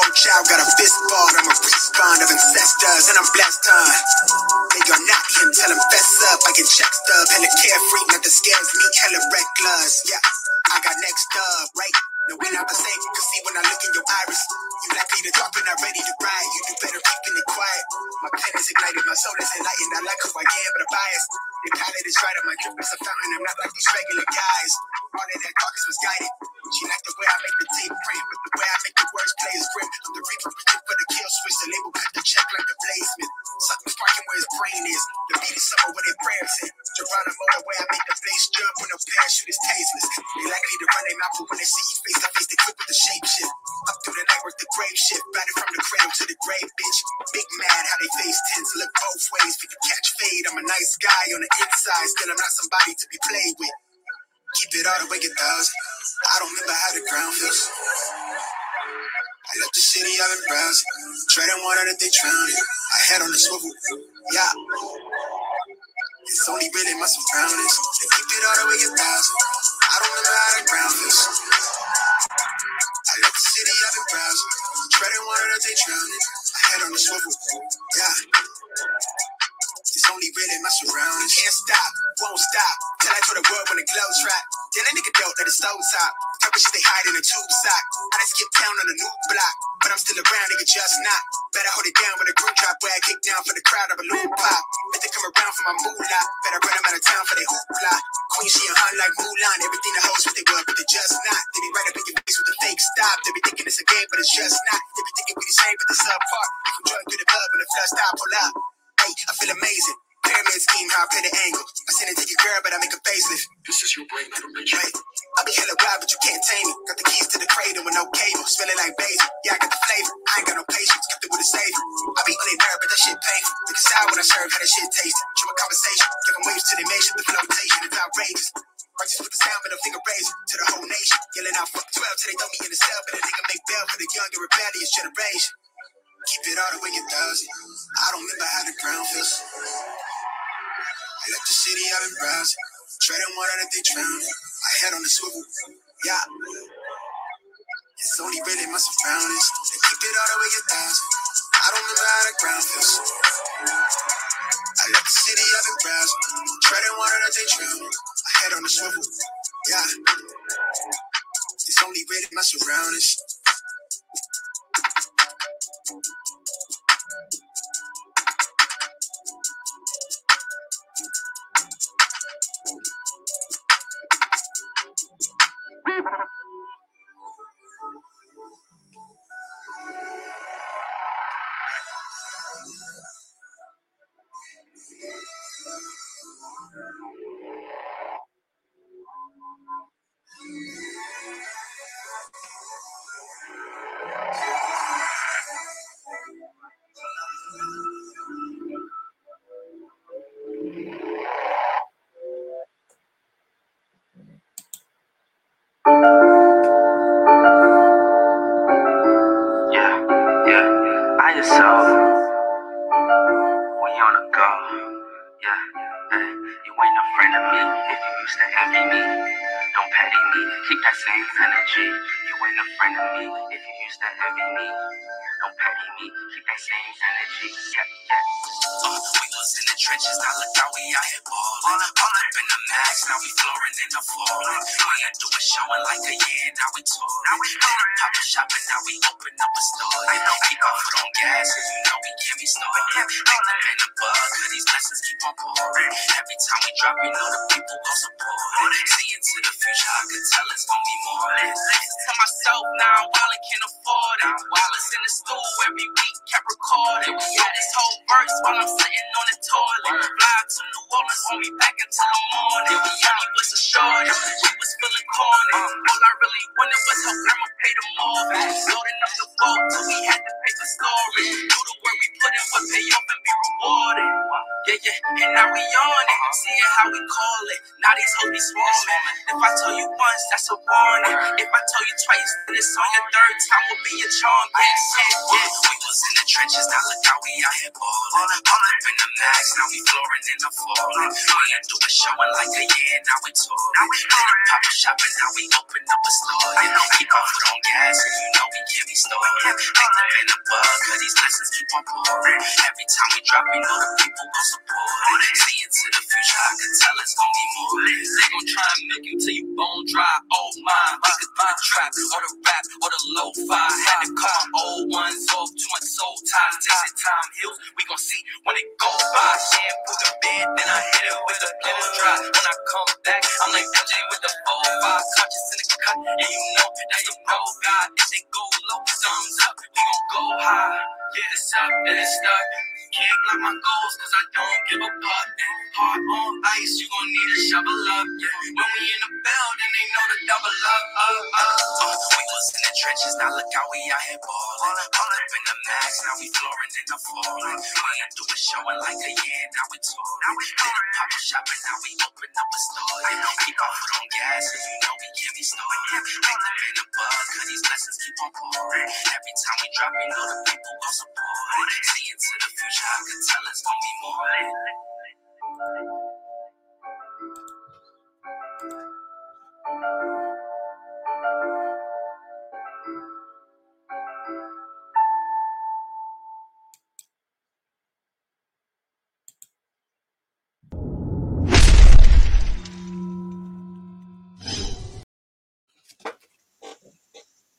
Soul child got a fist ball. I'm a respawn of ancestors, and I'm blessed, huh? They gon' knock him, tell him fess up. I get checked up, hella carefree, nothing scares me, hella reckless. Yeah, I got next up, right? Now when I was saying, you can see when I look in your iris. You like me to talk and not ready to ride. You do better keeping it quiet. My pen is ignited, my soul is enlightened. I like who I am, but I'm biased. The pilot is right on my drip is a fountain. I'm not like these regular guys. city I've been browsing. Treading water that they drown. I head on the swivel. Yeah. It's only rated my surroundings. Shopping, now we open up a store. I know keep on foot on gas, and you know we can't be snoring. Act up in the bug, cause these lessons keep on pouring. Every time we drop, you know the people will support. See into the future. I can tell it's gonna be more of. Listen to myself now, while I can afford it. While it's in the stool every week, kept recording. We had this whole verse while I'm sitting on the toilet. Fly to New Orleans, won't be back until the morning. We only was a shortage, we was feeling corny. All I really wanted was her grandma pay the mortgage. Loading up the boat till we had the paper for storage. Knew the word we put in what pay off and be rewarded. Yeah, yeah, and now we on it, seeing how we call it. Now these hoes be swarming. If I tell you once, that's a warning. If I tell you twice, then it's on your third time will be a charm. Yeah, yeah, yeah. We was in the trenches, now look how we out here balling. All up in the max, now we flooring in the floor. We into a showing like a year, now we tourin'. Now we in a pop shop and now we open up a store. I know keep our foot on gas, and you know we can't be starvin'. Active in the bug, cause these lessons keep on pouring. Every time we drop, we know the people gon' support it. See into the future, I can tell it's gon' be more. They gon' try and make you till you bone dry. Oh my, we could do the trap or the rap or the lo-fi. Had to call my old ones off, joint soul ties. The time heals, we gon' see when it goes by. Shampoo the bed, then I hit it with a blow dry. When I come back, I'm like MJ with the 4-5. Conscious in the cut, and you know that's the road guy. If they go low, thumbs up, we gon' go high. Up, and it's stuck. Can't block my goals, cause I don't give a fuck. Heart on ice, you gon' need a shovel up. Yeah. When we in the building, they know the double up. Uh, uh, uh. We was in the trenches, now look how we out here ballin'. All up in the max, now we flooring in the falling. All you do showing like a year, now we touring. Now we did a pop shop and now we open up a store. You know, keep our foot on gas, cause you know we can't be. Make them in the bug, cause these blessings keep on pouring. Every time we drop, we know the people gon' support. See into the future,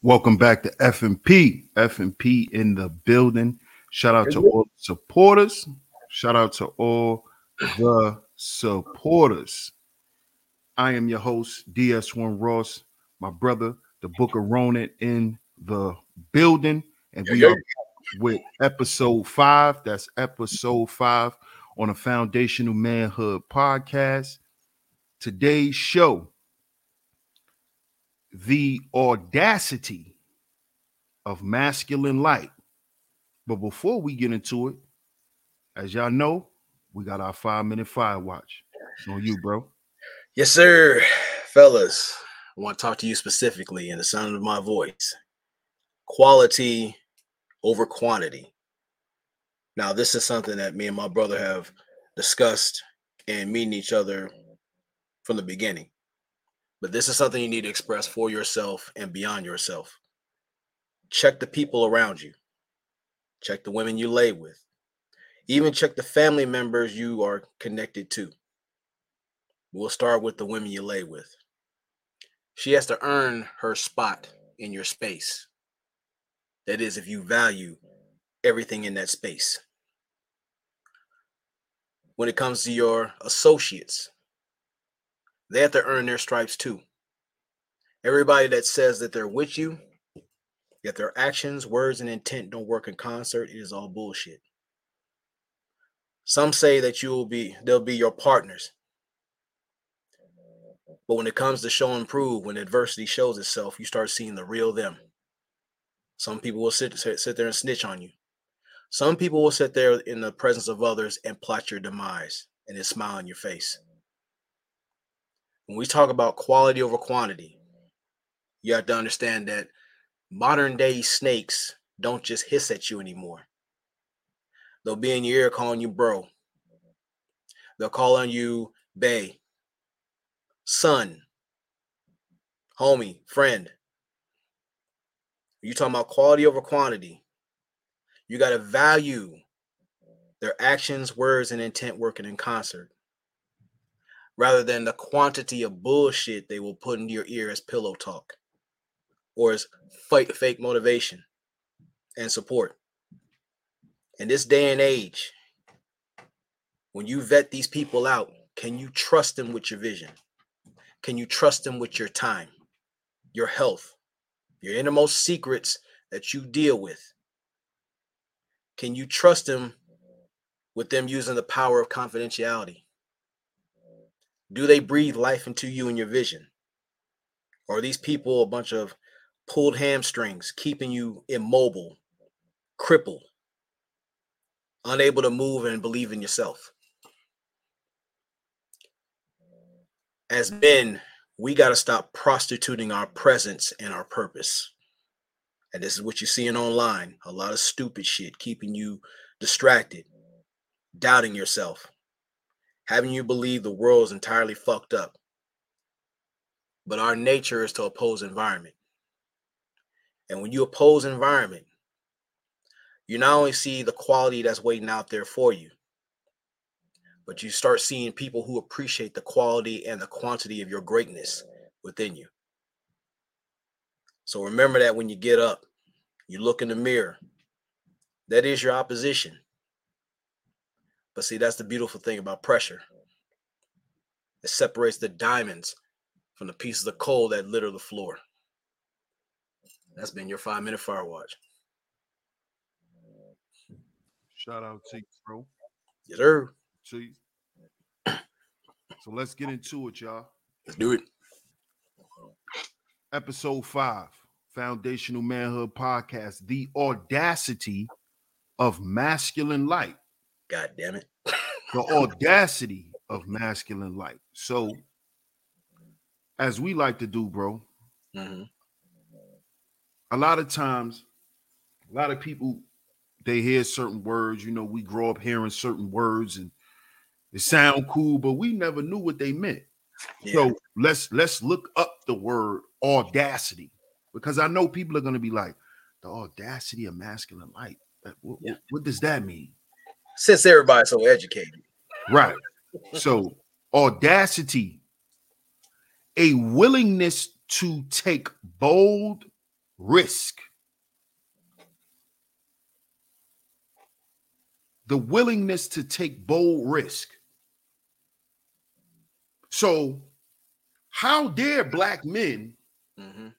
Welcome back to FMP. FMP in the building. Shout out to all the supporters. Shout out to all the supporters. I am your host, DS1 Ross, my brother, the Book of Ronan in the building. And we are with episode five. That's episode five on a Foundational Manhood podcast. Today's show the audacity of masculine light. But before we get into it, as y'all know, we got our five minute fire watch. It's on you, bro. Yes, sir. Fellas, I want to talk to you specifically in the sound of my voice. Quality over quantity. Now, this is something that me and my brother have discussed and meeting each other from the beginning. But this is something you need to express for yourself and beyond yourself. Check the people around you. Check the women you lay with. Even check the family members you are connected to. We'll start with the women you lay with. She has to earn her spot in your space. That is, if you value everything in that space. When it comes to your associates, they have to earn their stripes too. Everybody that says that they're with you, yet their actions, words, and intent don't work in concert, it is all bullshit. Some say that you will be they'll be your partners. But when it comes to show and prove, when adversity shows itself, you start seeing the real them. Some people will sit, sit, there and snitch on you. Some people will sit there in the presence of others and plot your demise and then smile on your face. When we talk about quality over quantity, you have to understand that modern day snakes don't just hiss at you anymore. They'll be in your ear calling you bro. They'll call on you bay, son, homie, friend. You talking about quality over quantity. You got to value their actions, words, and intent working in concert rather than the quantity of bullshit they will put into your ear as pillow talk or as fake, fake motivation and support. In this day and age, when you vet these people out, can you trust them with your vision? Can you trust them with your time, your health, your innermost secrets that you deal with? Can you trust them with them using the power of confidentiality? Do they breathe life into you and your vision? Or are these people a bunch of pulled hamstrings, keeping you immobile, crippled, unable to move and believe in yourself? as men, we got to stop prostituting our presence and our purpose. And this is what you're seeing online a lot of stupid shit keeping you distracted, doubting yourself, having you believe the world is entirely fucked up. But our nature is to oppose environment. And when you oppose environment, you not only see the quality that's waiting out there for you, but you start seeing people who appreciate the quality and the quantity of your greatness within you. So remember that when you get up, you look in the mirror, that is your opposition. But see, that's the beautiful thing about pressure. It separates the diamonds from the pieces of coal that litter the floor. That's been your five minute fire watch. Shout out to you, bro. Yes, sir. You. So let's get into it, y'all. Let's do it. Episode five, Foundational Manhood Podcast, The Audacity of Masculine Light. God damn it. The audacity of masculine light. So, as we like to do, bro, Mhm. A lot of times, a lot of people they hear certain words. You know, we grow up hearing certain words and they sound cool, but we never knew what they meant. Yeah. So let's let's look up the word audacity because I know people are going to be like the audacity of masculine light. What, Yeah. what- what does that mean? Since everybody's so educated. Right. So audacity, a willingness to take bold risk. The willingness to take bold risk. So, how dare black men hmm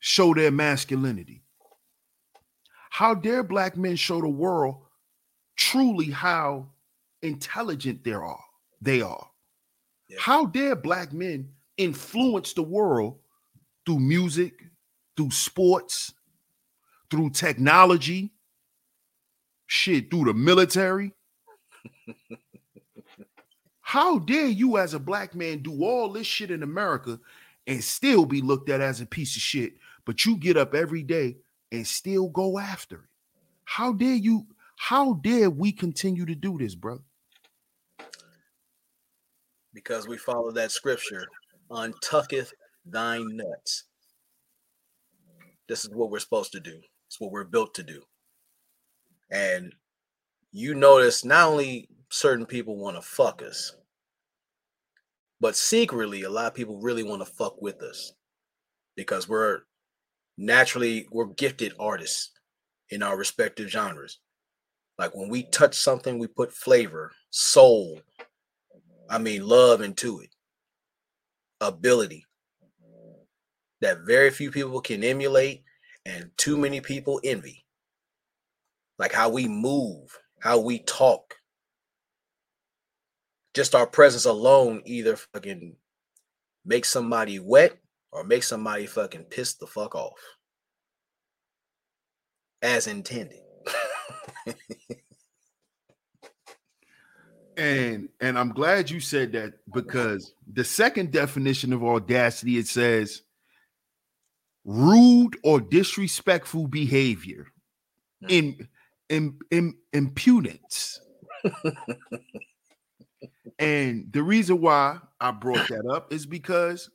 show their masculinity? How dare black men show the world truly how intelligent they are? They are. Yeah. How dare black men influence the world through music, through sports, through technology, shit, through the military? How dare you, as a black man, do all this shit in America and still be looked at as a piece of shit, but you get up every day and still go after it? How dare you? How dare we continue to do this, brother? Because we follow that scripture, untucketh thine nuts. This is what we're supposed to do. It's what we're built to do. And you notice not only certain people want to fuck us, but secretly, a lot of people really want to fuck with us because we're naturally we're gifted artists in our respective genres. Like when we touch something, we put flavor, soul, I mean love into it, ability that very few people can emulate and too many people envy. Like how we move, how we talk. Just our presence alone either fucking make somebody wet or make somebody fucking piss the fuck off. As intended. And and I'm glad you said that because the second definition of audacity it says rude or disrespectful behavior in in, in impudence. and the reason why I brought that up is because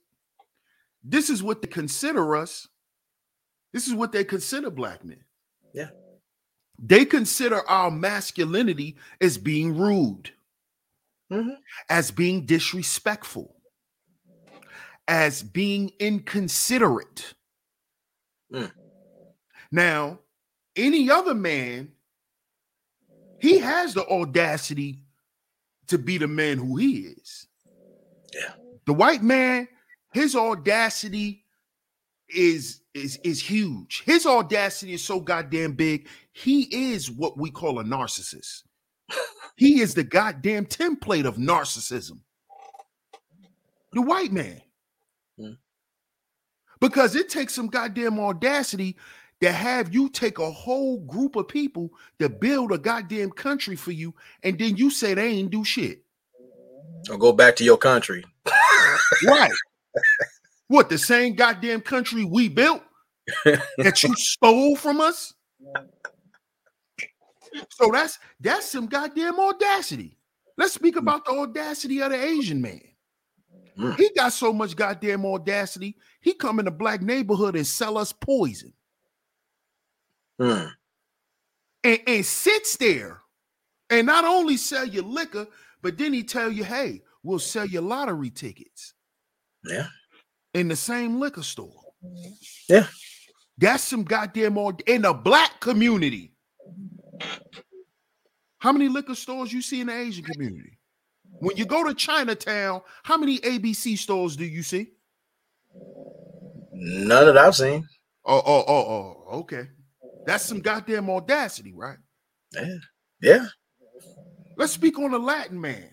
this is what they consider us. This is what they consider black men. Yeah. They consider our masculinity as being rude Mhm. as being disrespectful, as being inconsiderate. Mm. Now, any other man, he has the audacity to be the man who he is. Yeah. The white man, his audacity is is is huge. His audacity is so goddamn big. He is what we call a narcissist. he is the goddamn template of narcissism. The white man. Mm. Because it takes some goddamn audacity to have you take a whole group of people to build a goddamn country for you, and then you say they ain't do shit. Or go back to your country. Right. what the same goddamn country we built that you stole from us? So that's that's some goddamn audacity. Let's speak about the audacity of the Asian man. Mm. He got so much goddamn audacity. He come in a black neighborhood and sell us poison Hmm. and, and sits there and not only sell you liquor, but then he tell you, hey, we'll sell you lottery tickets Yeah. in the same liquor store. Yeah. That's some goddamn aud- in the black community. How many liquor stores you see in the Asian community? When you go to Chinatown, how many ABC stores do you see? None that I've seen. Oh, oh, oh, oh, okay. That's some goddamn audacity, right? Yeah. Yeah. Let's speak on the Latin man.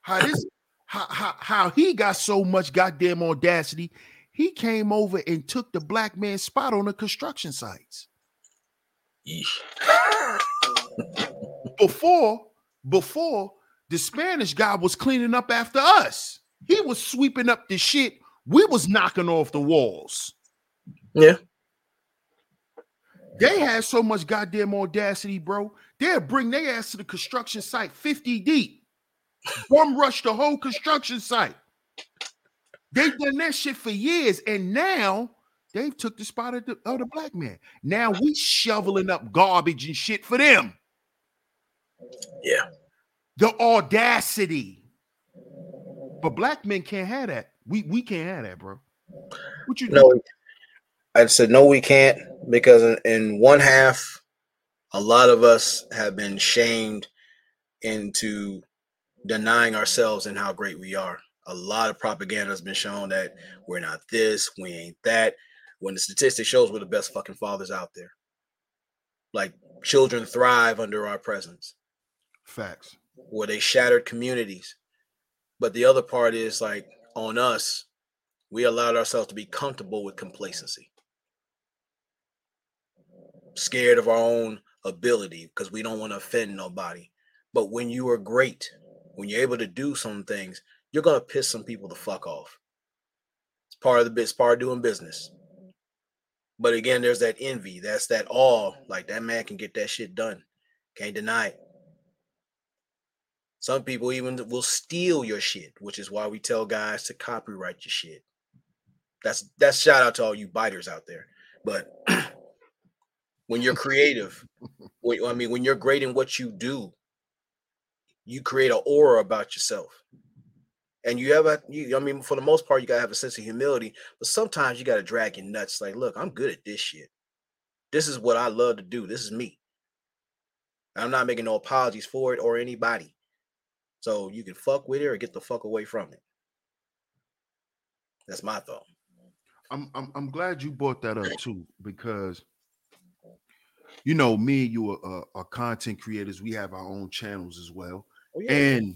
How this how, how how he got so much goddamn audacity. He came over and took the black man's spot on the construction sites. Yeesh. Before, before the Spanish guy was cleaning up after us. He was sweeping up the shit. We was knocking off the walls. Yeah. They had so much goddamn audacity, bro. They'll bring their ass to the construction site 50 deep, bum rush the whole construction site. They've done that shit for years, and now they've took the spot of the, of the black man. Now we shoveling up garbage and shit for them. Yeah. The audacity. But black men can't have that. We we can't have that, bro. What you No, I said no, we can't because in, in one half, a lot of us have been shamed into denying ourselves and how great we are. A lot of propaganda has been shown that we're not this, we ain't that. When the statistic shows we're the best fucking fathers out there. Like children thrive under our presence. facts? Where they shattered communities. But the other part is like on us, we allowed ourselves to be comfortable with complacency, scared of our own ability because we don't want to offend nobody. But when you are great, when you're able to do some things, you're gonna piss some people the fuck off. It's part of the bit, part of doing business. But again, there's that envy. That's that awe. Like that man can get that shit done. Can't deny it. Some people even will steal your shit, which is why we tell guys to copyright your shit. That's that's shout out to all you biters out there. But when you're creative, when, I mean, when you're great in what you do, you create an aura about yourself. And you have a, you, I mean, for the most part, you gotta have a sense of humility, but sometimes you gotta drag your nuts. Like, look, I'm good at this shit. This is what I love to do. This is me. I'm not making no apologies for it or anybody. So you can fuck with it or get the fuck away from it. That's my thought. I'm, I'm I'm glad you brought that up too because you know me and you are, are, are content creators. We have our own channels as well, Oh, yeah. and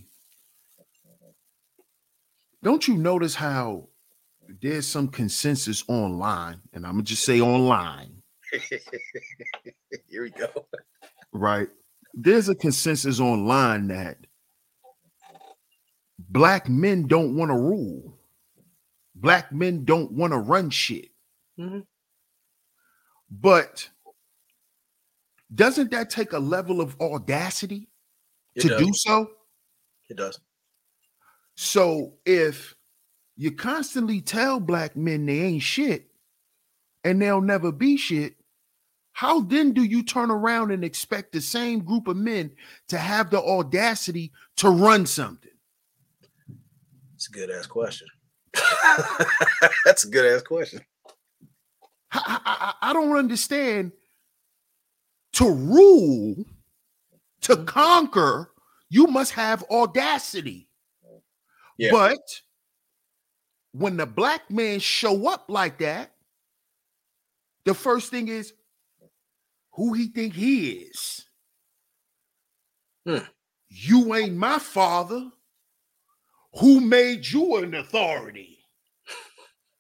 don't you notice how there's some consensus online, and I'm gonna just say online, Here we go. right? There's a consensus online that black men don't want to rule. Black men don't want to run shit. Mhm. But doesn't that take a level of audacity It to does. do so? It does. So if you constantly tell black men they ain't shit and they'll never be shit, how then do you turn around and expect the same group of men to have the audacity to run something? It's a good ass question. That's a good ass question. I, I, I don't understand. To rule, to conquer, you must have audacity. Yeah. But when the black man show up like that, the first thing is who he think he is. Hmm. You ain't my father. Who made you an authority?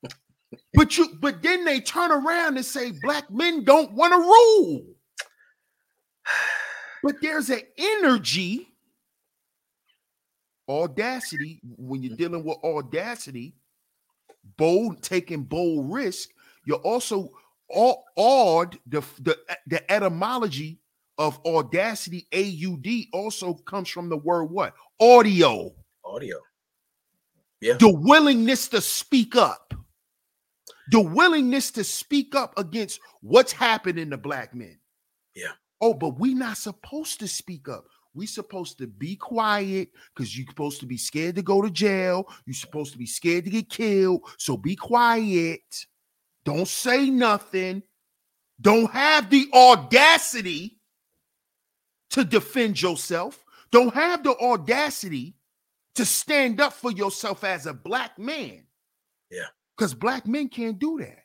but you but then they turn around and say black men don't want to rule. But there's an energy audacity, when you're dealing with audacity, bold, taking bold risk, you're also all awed. The, the, the etymology of audacity, A-U-D, also comes from the word what? Audio. Audio. The willingness to speak up. The willingness to speak up against what's happening to black men. Yeah. Oh, but we not supposed to speak up. We supposed to be quiet because you're supposed to be scared to go to jail. You're supposed to be scared to get killed. So be quiet. Don't say nothing. Don't have the audacity to defend yourself. Don't have the audacity to stand up for yourself as a black man. Yeah. Because black men can't do that.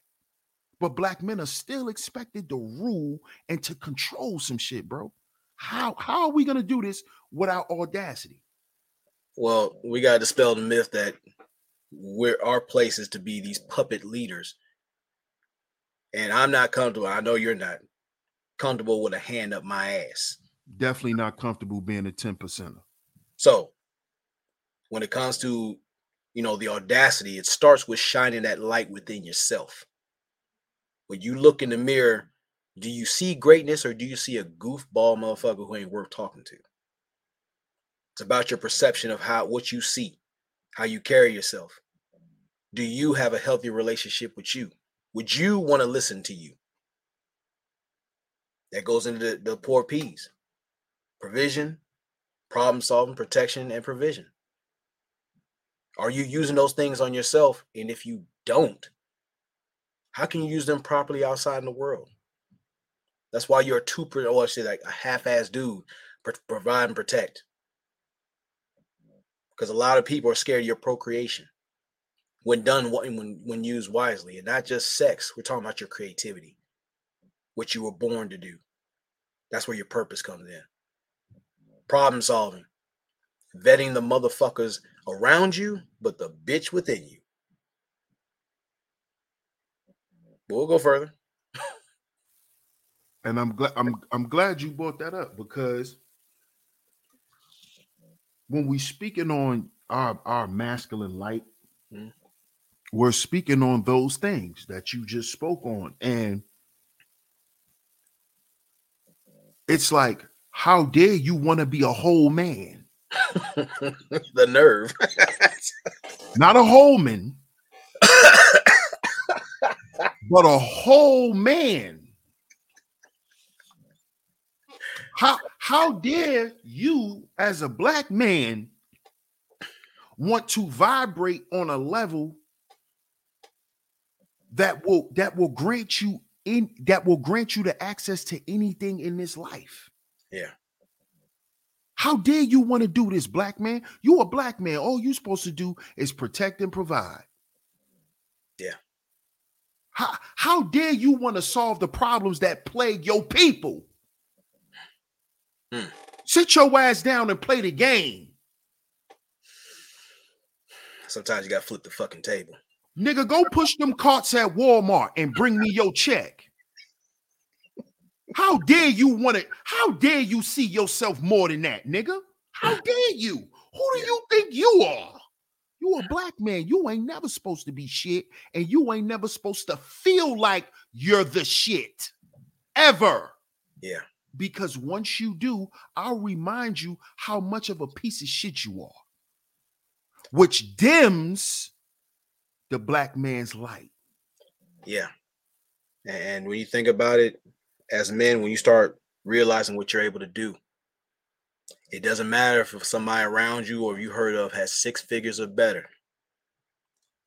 But black men are still expected to rule and to control some shit, bro. How how are we gonna do this without audacity? Well, we gotta dispel the myth that we're our place is to be these puppet leaders. And I'm not comfortable. I know you're not comfortable with a hand up my ass. Definitely not comfortable being a 10 percenter. So when it comes to you know the audacity, it starts with shining that light within yourself. When you look in the mirror do you see greatness or do you see a goofball motherfucker who ain't worth talking to? It's about your perception of how what you see, how you carry yourself. Do you have a healthy relationship with you? Would you want to listen to you? That goes into the, the poor P's provision, problem solving, protection, and provision. Are you using those things on yourself? And if you don't, how can you use them properly outside in the world? That's why you're a two or say like a half-ass dude, provide and protect. Because a lot of people are scared of your procreation when done when when used wisely, and not just sex. We're talking about your creativity, what you were born to do. That's where your purpose comes in. Problem solving, vetting the motherfuckers around you, but the bitch within you. But we'll go further and I'm glad I'm I'm glad you brought that up because when we speaking on our our masculine light, mm-hmm. we're speaking on those things that you just spoke on, and it's like, how dare you want to be a whole man? the nerve, not a whole man, but a whole man How how dare you as a black man want to vibrate on a level that will that will grant you in that will grant you the access to anything in this life. Yeah. How dare you want to do this, black man? You a black man. All you supposed to do is protect and provide. Yeah. How, how dare you want to solve the problems that plague your people? Mm. Sit your ass down and play the game. Sometimes you got to flip the fucking table. Nigga, go push them carts at Walmart and bring me your check. How dare you want it? How dare you see yourself more than that, nigga? How dare you? Who do you think you are? You a black man. You ain't never supposed to be shit, and you ain't never supposed to feel like you're the shit ever. Yeah. Because once you do, I'll remind you how much of a piece of shit you are, which dims the black man's light. Yeah. And when you think about it, as men, when you start realizing what you're able to do, it doesn't matter if somebody around you or you heard of has six figures or better.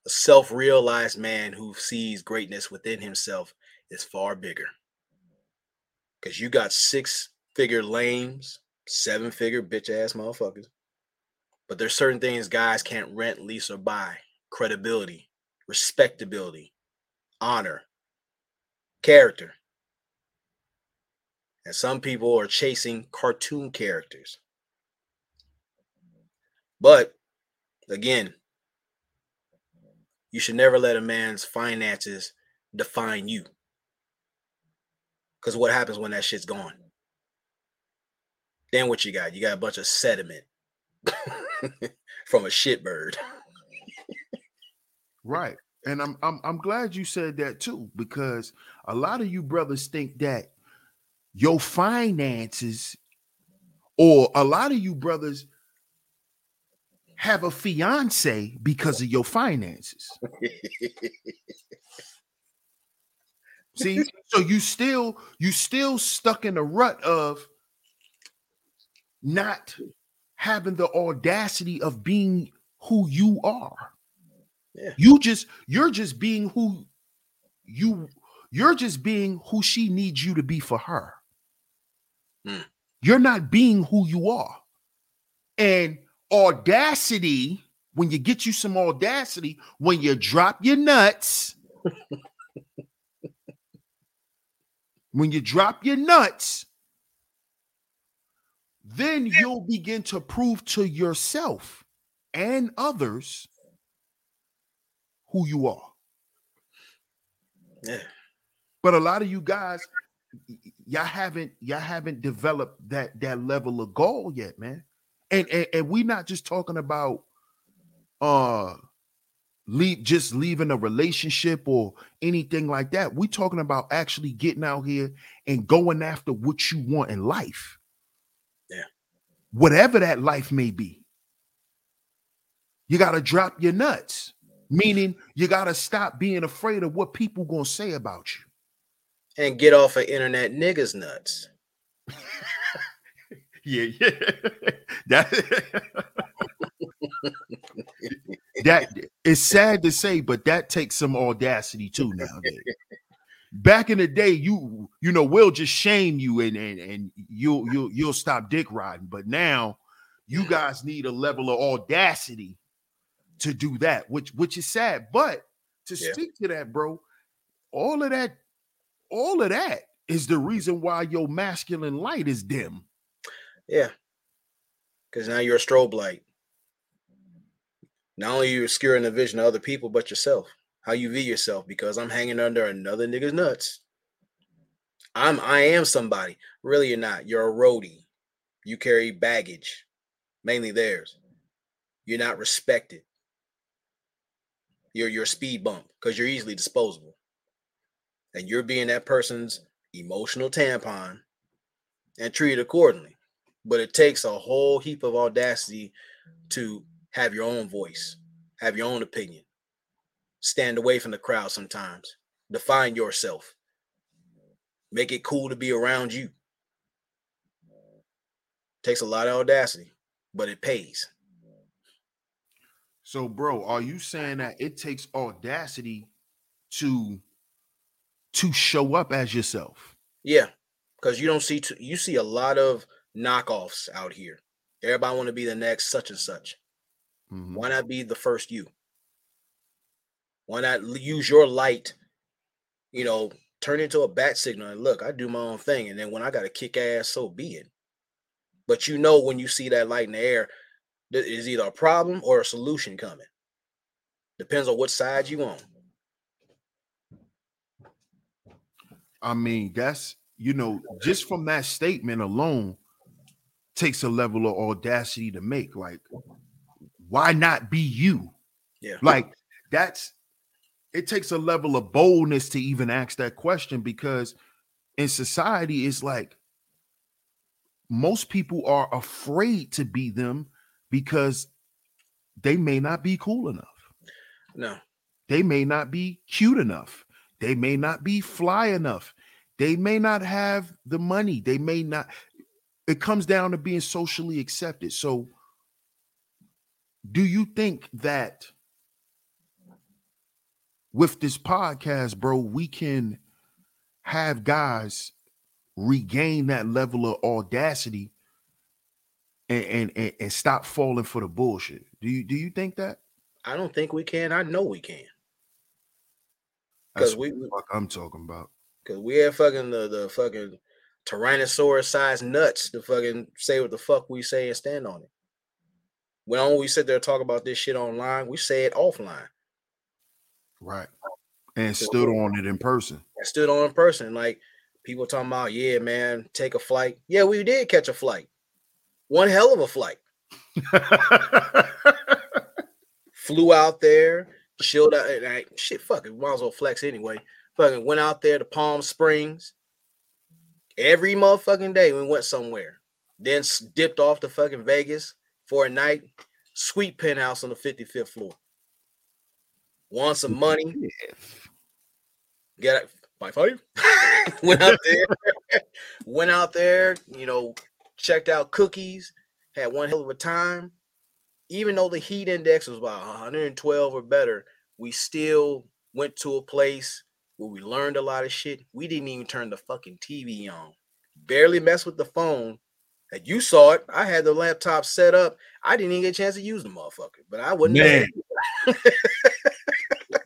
A self realized man who sees greatness within himself is far bigger because you got six figure lames, seven figure bitch ass motherfuckers. But there's certain things guys can't rent, lease, or buy credibility, respectability, honor, character. And some people are chasing cartoon characters. But again, you should never let a man's finances define you. Because what happens when that shit's gone? Then what you got? You got a bunch of sediment. from a shitbird. Right. And I'm I'm I'm glad you said that too, because a lot of you brothers think that your finances, or a lot of you brothers have a fiance because of your finances. See, so you still you still stuck in the rut of not having the audacity of being who you are. Yeah. You just you're just being who you you're just being who she needs you to be for her. Mm. You're not being who you are. And audacity, when you get you some audacity, when you drop your nuts, when you drop your nuts, then you'll begin to prove to yourself and others who you are. Yeah. But a lot of you guys, y'all haven't y'all haven't developed that that level of goal yet, man. And and, and we're not just talking about uh leave just leaving a relationship or anything like that. We're talking about actually getting out here and going after what you want in life. Yeah. Whatever that life may be. You got to drop your nuts. Meaning you got to stop being afraid of what people going to say about you. And get off of internet niggas nuts. Yeah, yeah. that that it's sad to say, but that takes some audacity too nowadays. Back in the day, you you know, we'll just shame you and and, and you'll you'll you'll stop dick riding. But now you guys need a level of audacity to do that, which which is sad. But to Yeah. speak to that, bro, all of that, all of that is the reason why your masculine light is dim. Yeah. Because now you're a strobe light. Not only are you obscuring the vision of other people, but yourself. How you view yourself. Because I'm hanging under another nigga's nuts. I'm I am somebody. Really, you're not. You're a roadie. You carry baggage, mainly theirs. You're not respected. You're a speed bump because you're easily disposable. And you're being that person's emotional tampon and treated accordingly but it takes a whole heap of audacity to have your own voice, have your own opinion, stand away from the crowd sometimes, define yourself, make it cool to be around you. Takes a lot of audacity, but it pays. So, bro, are you saying that it takes audacity to to show up as yourself? Yeah, because you don't see t- you see a lot of knockoffs out here. Everybody want to be the next such and such. Mhm. Why not be the first you? Why not use your light, you know, turn into a bat signal and look, I do my own thing. And then when I got to kick ass, so be it. But you know, when you see that light in the air, there is either a problem or a solution coming. Depends on what side you on. I mean, that's you know, just from that statement alone takes a level of audacity to make. Like, why not be you? Yeah. Like, that's it takes a level of boldness to even ask that question because in society, it's like most people are afraid to be them because they may not be cool enough. No. They may not be cute enough. They may not be fly enough. They may not have the money. They may not. It comes down to being socially accepted. So, do you think that with this podcast, bro, we can have guys regain that level of audacity and and, and, stop falling for the bullshit? Do you do you think that? I don't think we can. I know we can. Because we what the fuck I'm talking about. because we have fucking the, the fucking Tyrannosaurus sized nuts to fucking say what the fuck we say and stand on it. When don't we sit there talk about this shit online, we say it offline. Right. And stood on it in person. I stood on in person. Like people talking about, yeah, man, take a flight. Yeah, we did catch a flight. One hell of a flight. Flew out there, chilled out. I, shit, fuck it. Might as well flex anyway. Fucking went out there to Palm Springs. Every motherfucking day we went somewhere. Then dipped off to fucking Vegas for a night. Sweet penthouse on the 55th floor. Won some money. Get it by five. went out there. went out there, you know, checked out cookies, had one hell of a time. Even though the heat index was about 112 or better, we still went to a place where we learned a lot of shit. We didn't even turn the fucking TV on. Barely messed with the phone. And you saw it. I had the laptop set up. I didn't even get a chance to use the motherfucker, but I wouldn't. Man.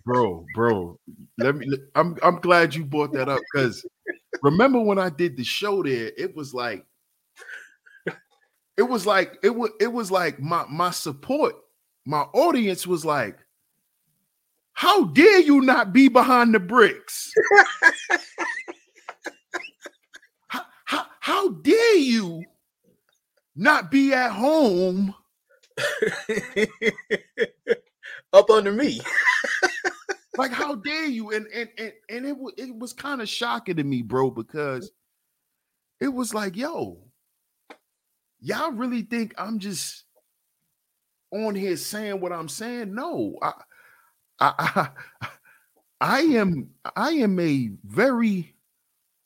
bro, bro. Let me. I'm I'm glad you brought that up because remember when I did the show there, it was like, it was like it was it was like my my support, my audience was like, how dare you not be behind the bricks? how, how, how dare you not be at home? Up under me. like how dare you and and and, and it, wa- it was kind of shocking to me bro because it was like yo y'all really think i'm just on here saying what i'm saying no i i i, I am i am a very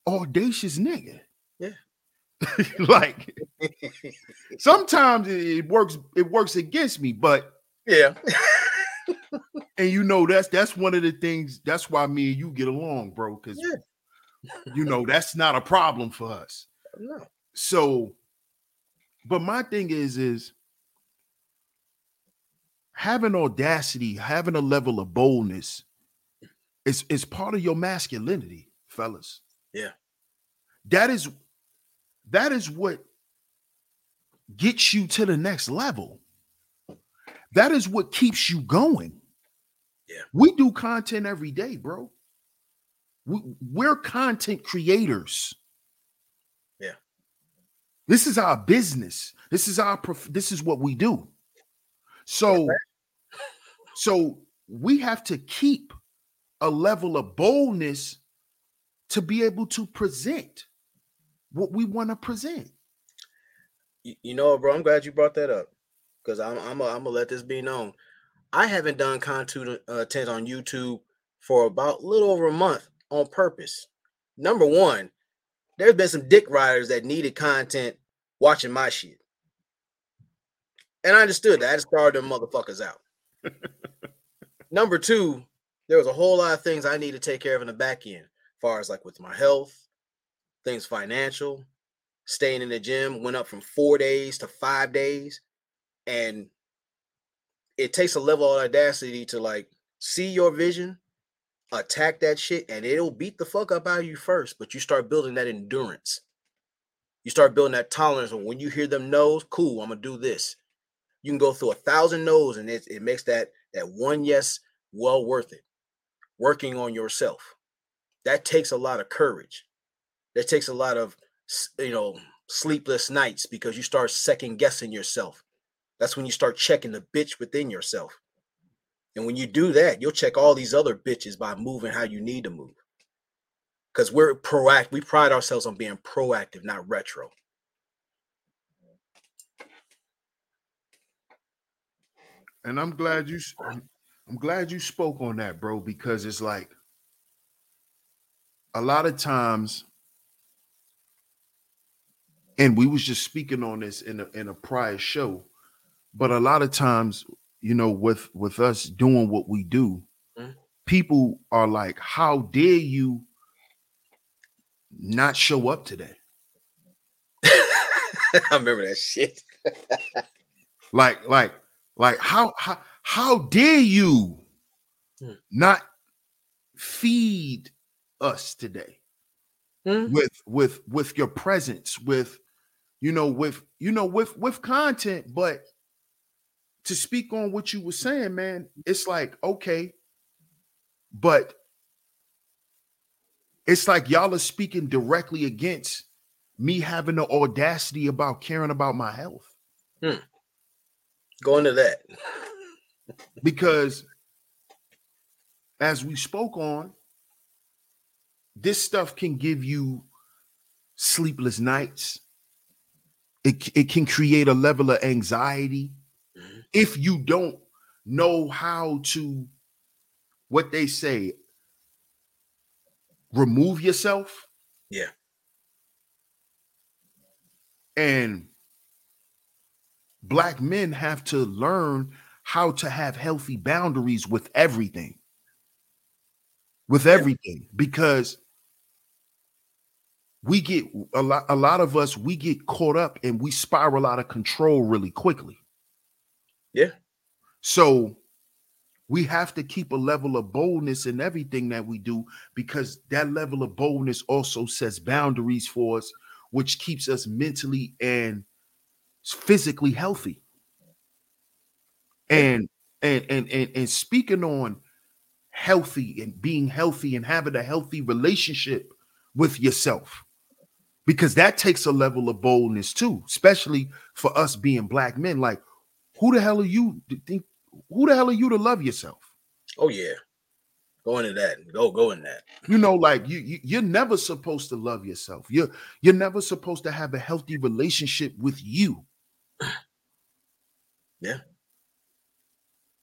audacious nigga Yeah. like sometimes it, works it works against me but yeah. and you know that's that's one of the things that's why me and you get along bro because Yeah. you know that's not a problem for us No. so but my thing is is having audacity having a level of boldness is is part of your masculinity fellas Yeah. that is that is what gets you to the next level that is what keeps you going Yeah. we do content every day bro we, we're content creators. This is our business. This is our prof- this is what we do. So so we have to keep a level of boldness to be able to present what we want to present. You, you know, bro, I'm glad you brought that up because I'm I'm I'm gonna let this be known. I haven't done content uh, on YouTube for about a little over a month on purpose. Number one, there's been some dick riders that needed content watching my shit, and I understood that. I just started them motherfuckers out. Number two, there was a whole lot of things I need to take care of in the back end, as far as like with my health, things financial, staying in the gym went up from four days to five days. And it takes a level of audacity to like see your vision, attack that shit, and it'll beat the fuck up out of you first. But you start building that endurance. You start building that tolerance. And when you hear them no's, cool, I'm gonna do this. You can go through a thousand no's, and it, it makes that that one yes well worth it. Working on yourself. That takes a lot of courage. That takes a lot of you know sleepless nights because you start second guessing yourself that's when you start checking the bitch within yourself and when you do that you'll check all these other bitches by moving how you need to move. Because we're proactive we pride ourselves on being proactive not retro. And I'm glad you I'm, glad you spoke on that, bro, because it's like a lot of times and we was just speaking on this in a in a prior show, but a lot of times, you know, with with us doing what we do, Mhm. people are like, "How dare you not show up today?" i remember that shit Like, like, like, how how how dare you Hmm. not feed us today Hmm? with with with your presence, with you know, with you know, with with content, but to speak on what you were saying, man, it's like okay, but it's like y'all are speaking directly against me having the audacity about caring about my health. Hmm. Go into that. because as we spoke on, this stuff can give you sleepless nights. It, it can create a level of anxiety. If you don't know how to, what they say, remove yourself. Yeah. And black men have to learn how to have healthy boundaries with everything. With everything, because we get a lot, a lot of us, we get caught up and we spiral out of control really quickly. Yeah. So we have to keep a level of boldness in everything that we do because that level of boldness also sets boundaries for us, which keeps us mentally and physically healthy. And and and and, and speaking on healthy and being healthy and having a healthy relationship with yourself because that takes a level of boldness too especially for us being black men like who the hell are you to think who the hell are you to love yourself Oh yeah. Go into that. Go go in that. you know like you, you you're never supposed to love yourself you're you're never supposed to have a healthy relationship with you Yeah.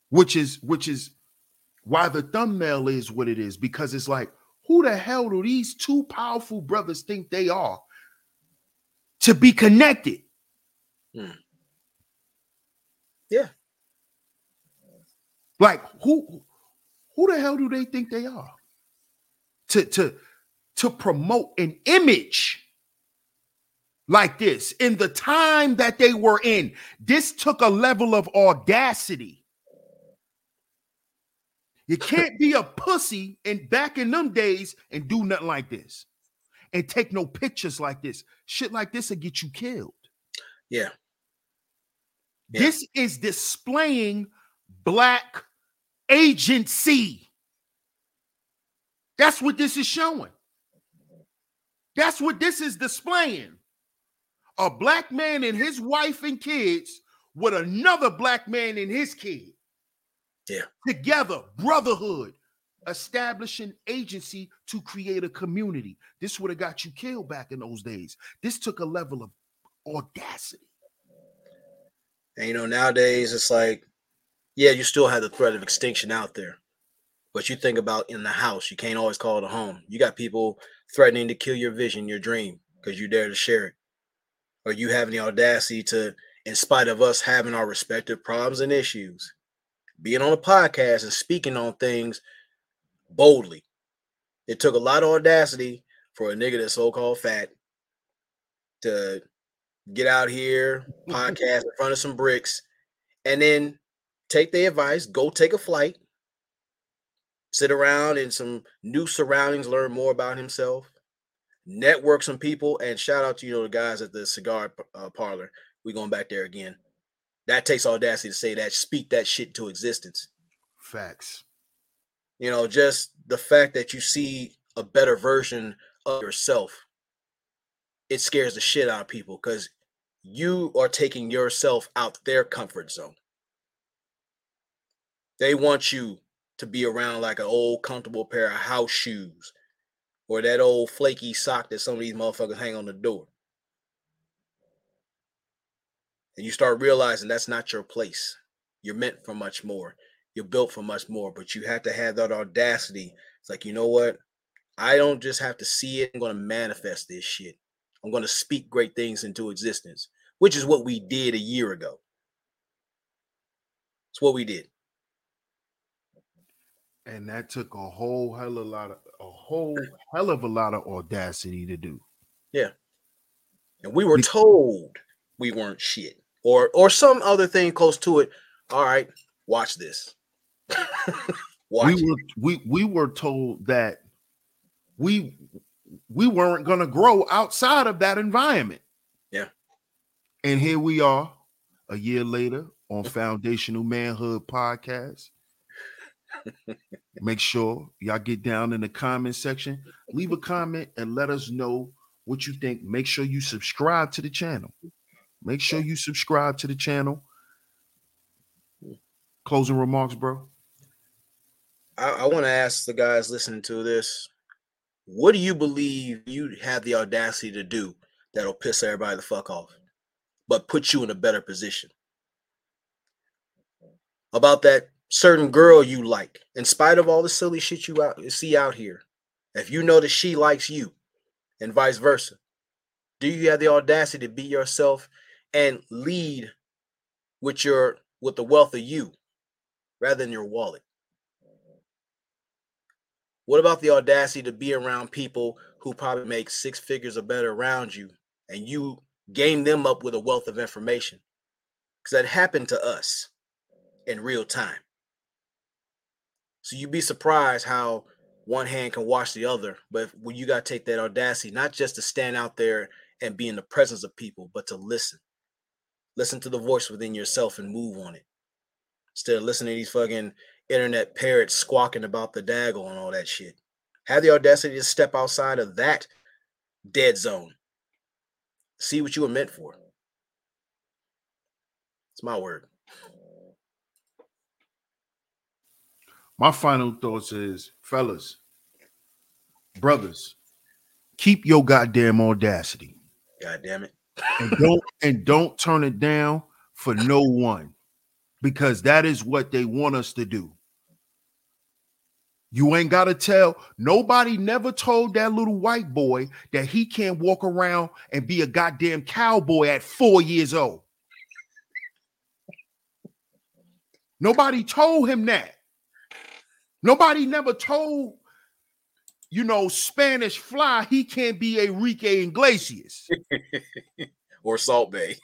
which is which is why the thumbnail is what it is because it's like who the hell do these two powerful brothers think they are to be connected Hmm. Yeah. like who who the hell do they think they are? To to to promote an image like this in the time that they were in. This took a level of audacity. You can't be a pussy and back in them days and do nothing like this and take no pictures like this. Shit like this will get you killed. Yeah. Yeah. this is displaying black agency. That's what this is showing. That's what this is displaying. A black man and his wife and kids with another black man and his kid. Yeah. Together, brotherhood, establishing agency to create a community. This would have got you killed back in those days. This took a level of audacity. And you know, nowadays it's like, yeah, you still have the threat of extinction out there. But you think about in the house, you can't always call it a home. You got people threatening to kill your vision, your dream, because you dare to share it. Or you having the audacity to, in spite of us having our respective problems and issues, being on a podcast and speaking on things boldly. It took a lot of audacity for a nigga that's so-called fat to get out here, podcast in front of some bricks, and then take the advice, go take a flight, sit around in some new surroundings, learn more about himself, network some people, and shout out to you know the guys at the cigar uh, parlor. We going back there again. That takes audacity to say that, speak that shit to existence. Facts. You know, just the fact that you see a better version of yourself, it scares the shit out of people because you are taking yourself out their comfort zone. They want you to be around like an old comfortable pair of house shoes or that old flaky sock that some of these motherfuckers hang on the door. And you start realizing that's not your place. You're meant for much more. You're built for much more, but you have to have that audacity. It's like, you know what? I don't just have to see it. I'm going to manifest this shit. I'm going to speak great things into existence, which is what we did a year ago. It's what we did. And that took a whole hell of a lot of a whole hell of a lot of audacity to do. Yeah. And we were told we weren't shit or or some other thing close to it. All right, watch this. watch we it. were we we were told that we we weren't going to grow outside of that environment. Yeah. And here we are a year later on Foundational Manhood podcast. Make sure y'all get down in the comment section, leave a comment and let us know what you think. Make sure you subscribe to the channel. Make sure you subscribe to the channel. Closing remarks, bro. I, I want to ask the guys listening to this, what do you believe you have the audacity to do that'll piss everybody the fuck off, but put you in a better position? About that certain girl you like, in spite of all the silly shit you out see out here, if you know that she likes you, and vice versa, do you have the audacity to be yourself and lead with your with the wealth of you rather than your wallet? What about the audacity to be around people who probably make six figures or better around you and you game them up with a wealth of information? Because that happened to us in real time. So you'd be surprised how one hand can wash the other. But when you got to take that audacity, not just to stand out there and be in the presence of people, but to listen. Listen to the voice within yourself and move on it. Instead of listening to these fucking internet parrots squawking about the daggle and all that shit. Have the audacity to step outside of that dead zone. See what you were meant for. It's my word. My final thoughts is, fellas, brothers, keep your goddamn audacity. God damn it. and don't and don't turn it down for no one because that is what they want us to do. You ain't got to tell nobody never told that little white boy that he can't walk around and be a goddamn cowboy at 4 years old. Nobody told him that. Nobody never told you know Spanish fly he can't be a Enrique Iglesias or Salt Bae.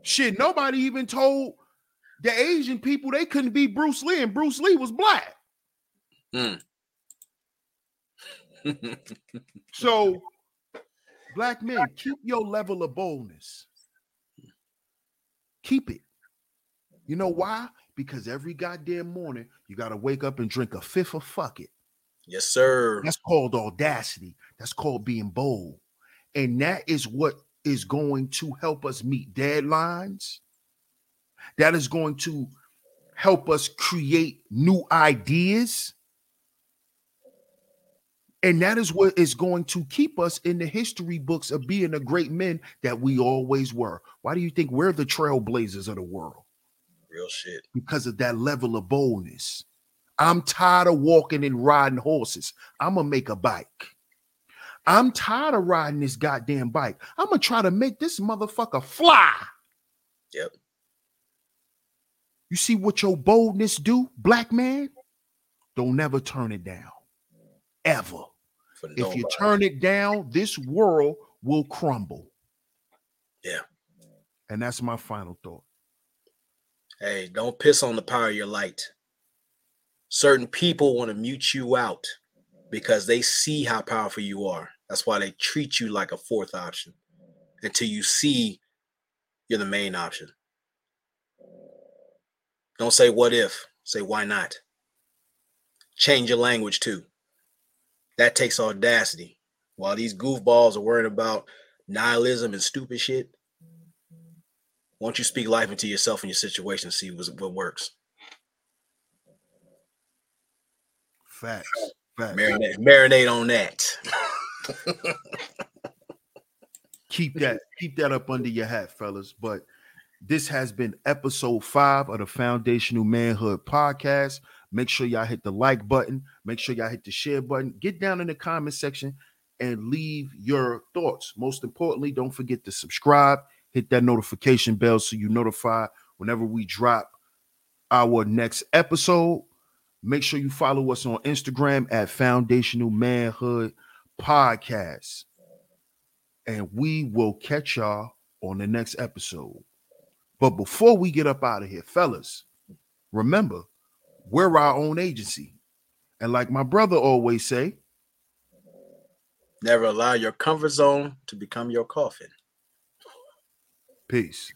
Shit, nobody even told the Asian people they couldn't be Bruce Lee, and Bruce Lee was black. Mm. so, black men, keep your level of boldness. Keep it. You know why? Because every goddamn morning you got to wake up and drink a fifth of fuck it. Yes, sir. That's called audacity. That's called being bold. And that is what is going to help us meet deadlines. That is going to help us create new ideas. And that is what is going to keep us in the history books of being the great men that we always were. Why do you think we're the trailblazers of the world? Real shit. Because of that level of boldness. I'm tired of walking and riding horses. I'm going to make a bike. I'm tired of riding this goddamn bike. I'm going to try to make this motherfucker fly. Yep. You see what your boldness do, black man? Don't never turn it down. Ever. If you turn it down, this world will crumble. Yeah. And that's my final thought. Hey, don't piss on the power of your light. Certain people want to mute you out because they see how powerful you are. That's why they treat you like a fourth option until you see you're the main option. Don't say what if, say why not. Change your language too. That takes audacity. While these goofballs are worrying about nihilism and stupid shit, why don't you speak life into yourself and your situation and see what works? Facts. Facts. Marinate, marinate on that. keep that keep that up under your hat, fellas. But this has been episode five of the Foundational Manhood Podcast. Make sure y'all hit the like button. Make sure y'all hit the share button. Get down in the comment section and leave your thoughts. Most importantly, don't forget to subscribe hit that notification bell so you notify whenever we drop our next episode. Make sure you follow us on Instagram at Foundational Manhood Podcast. And we will catch y'all on the next episode. But before we get up out of here, fellas, remember, we're our own agency. And like my brother always say, never allow your comfort zone to become your coffin. Peace.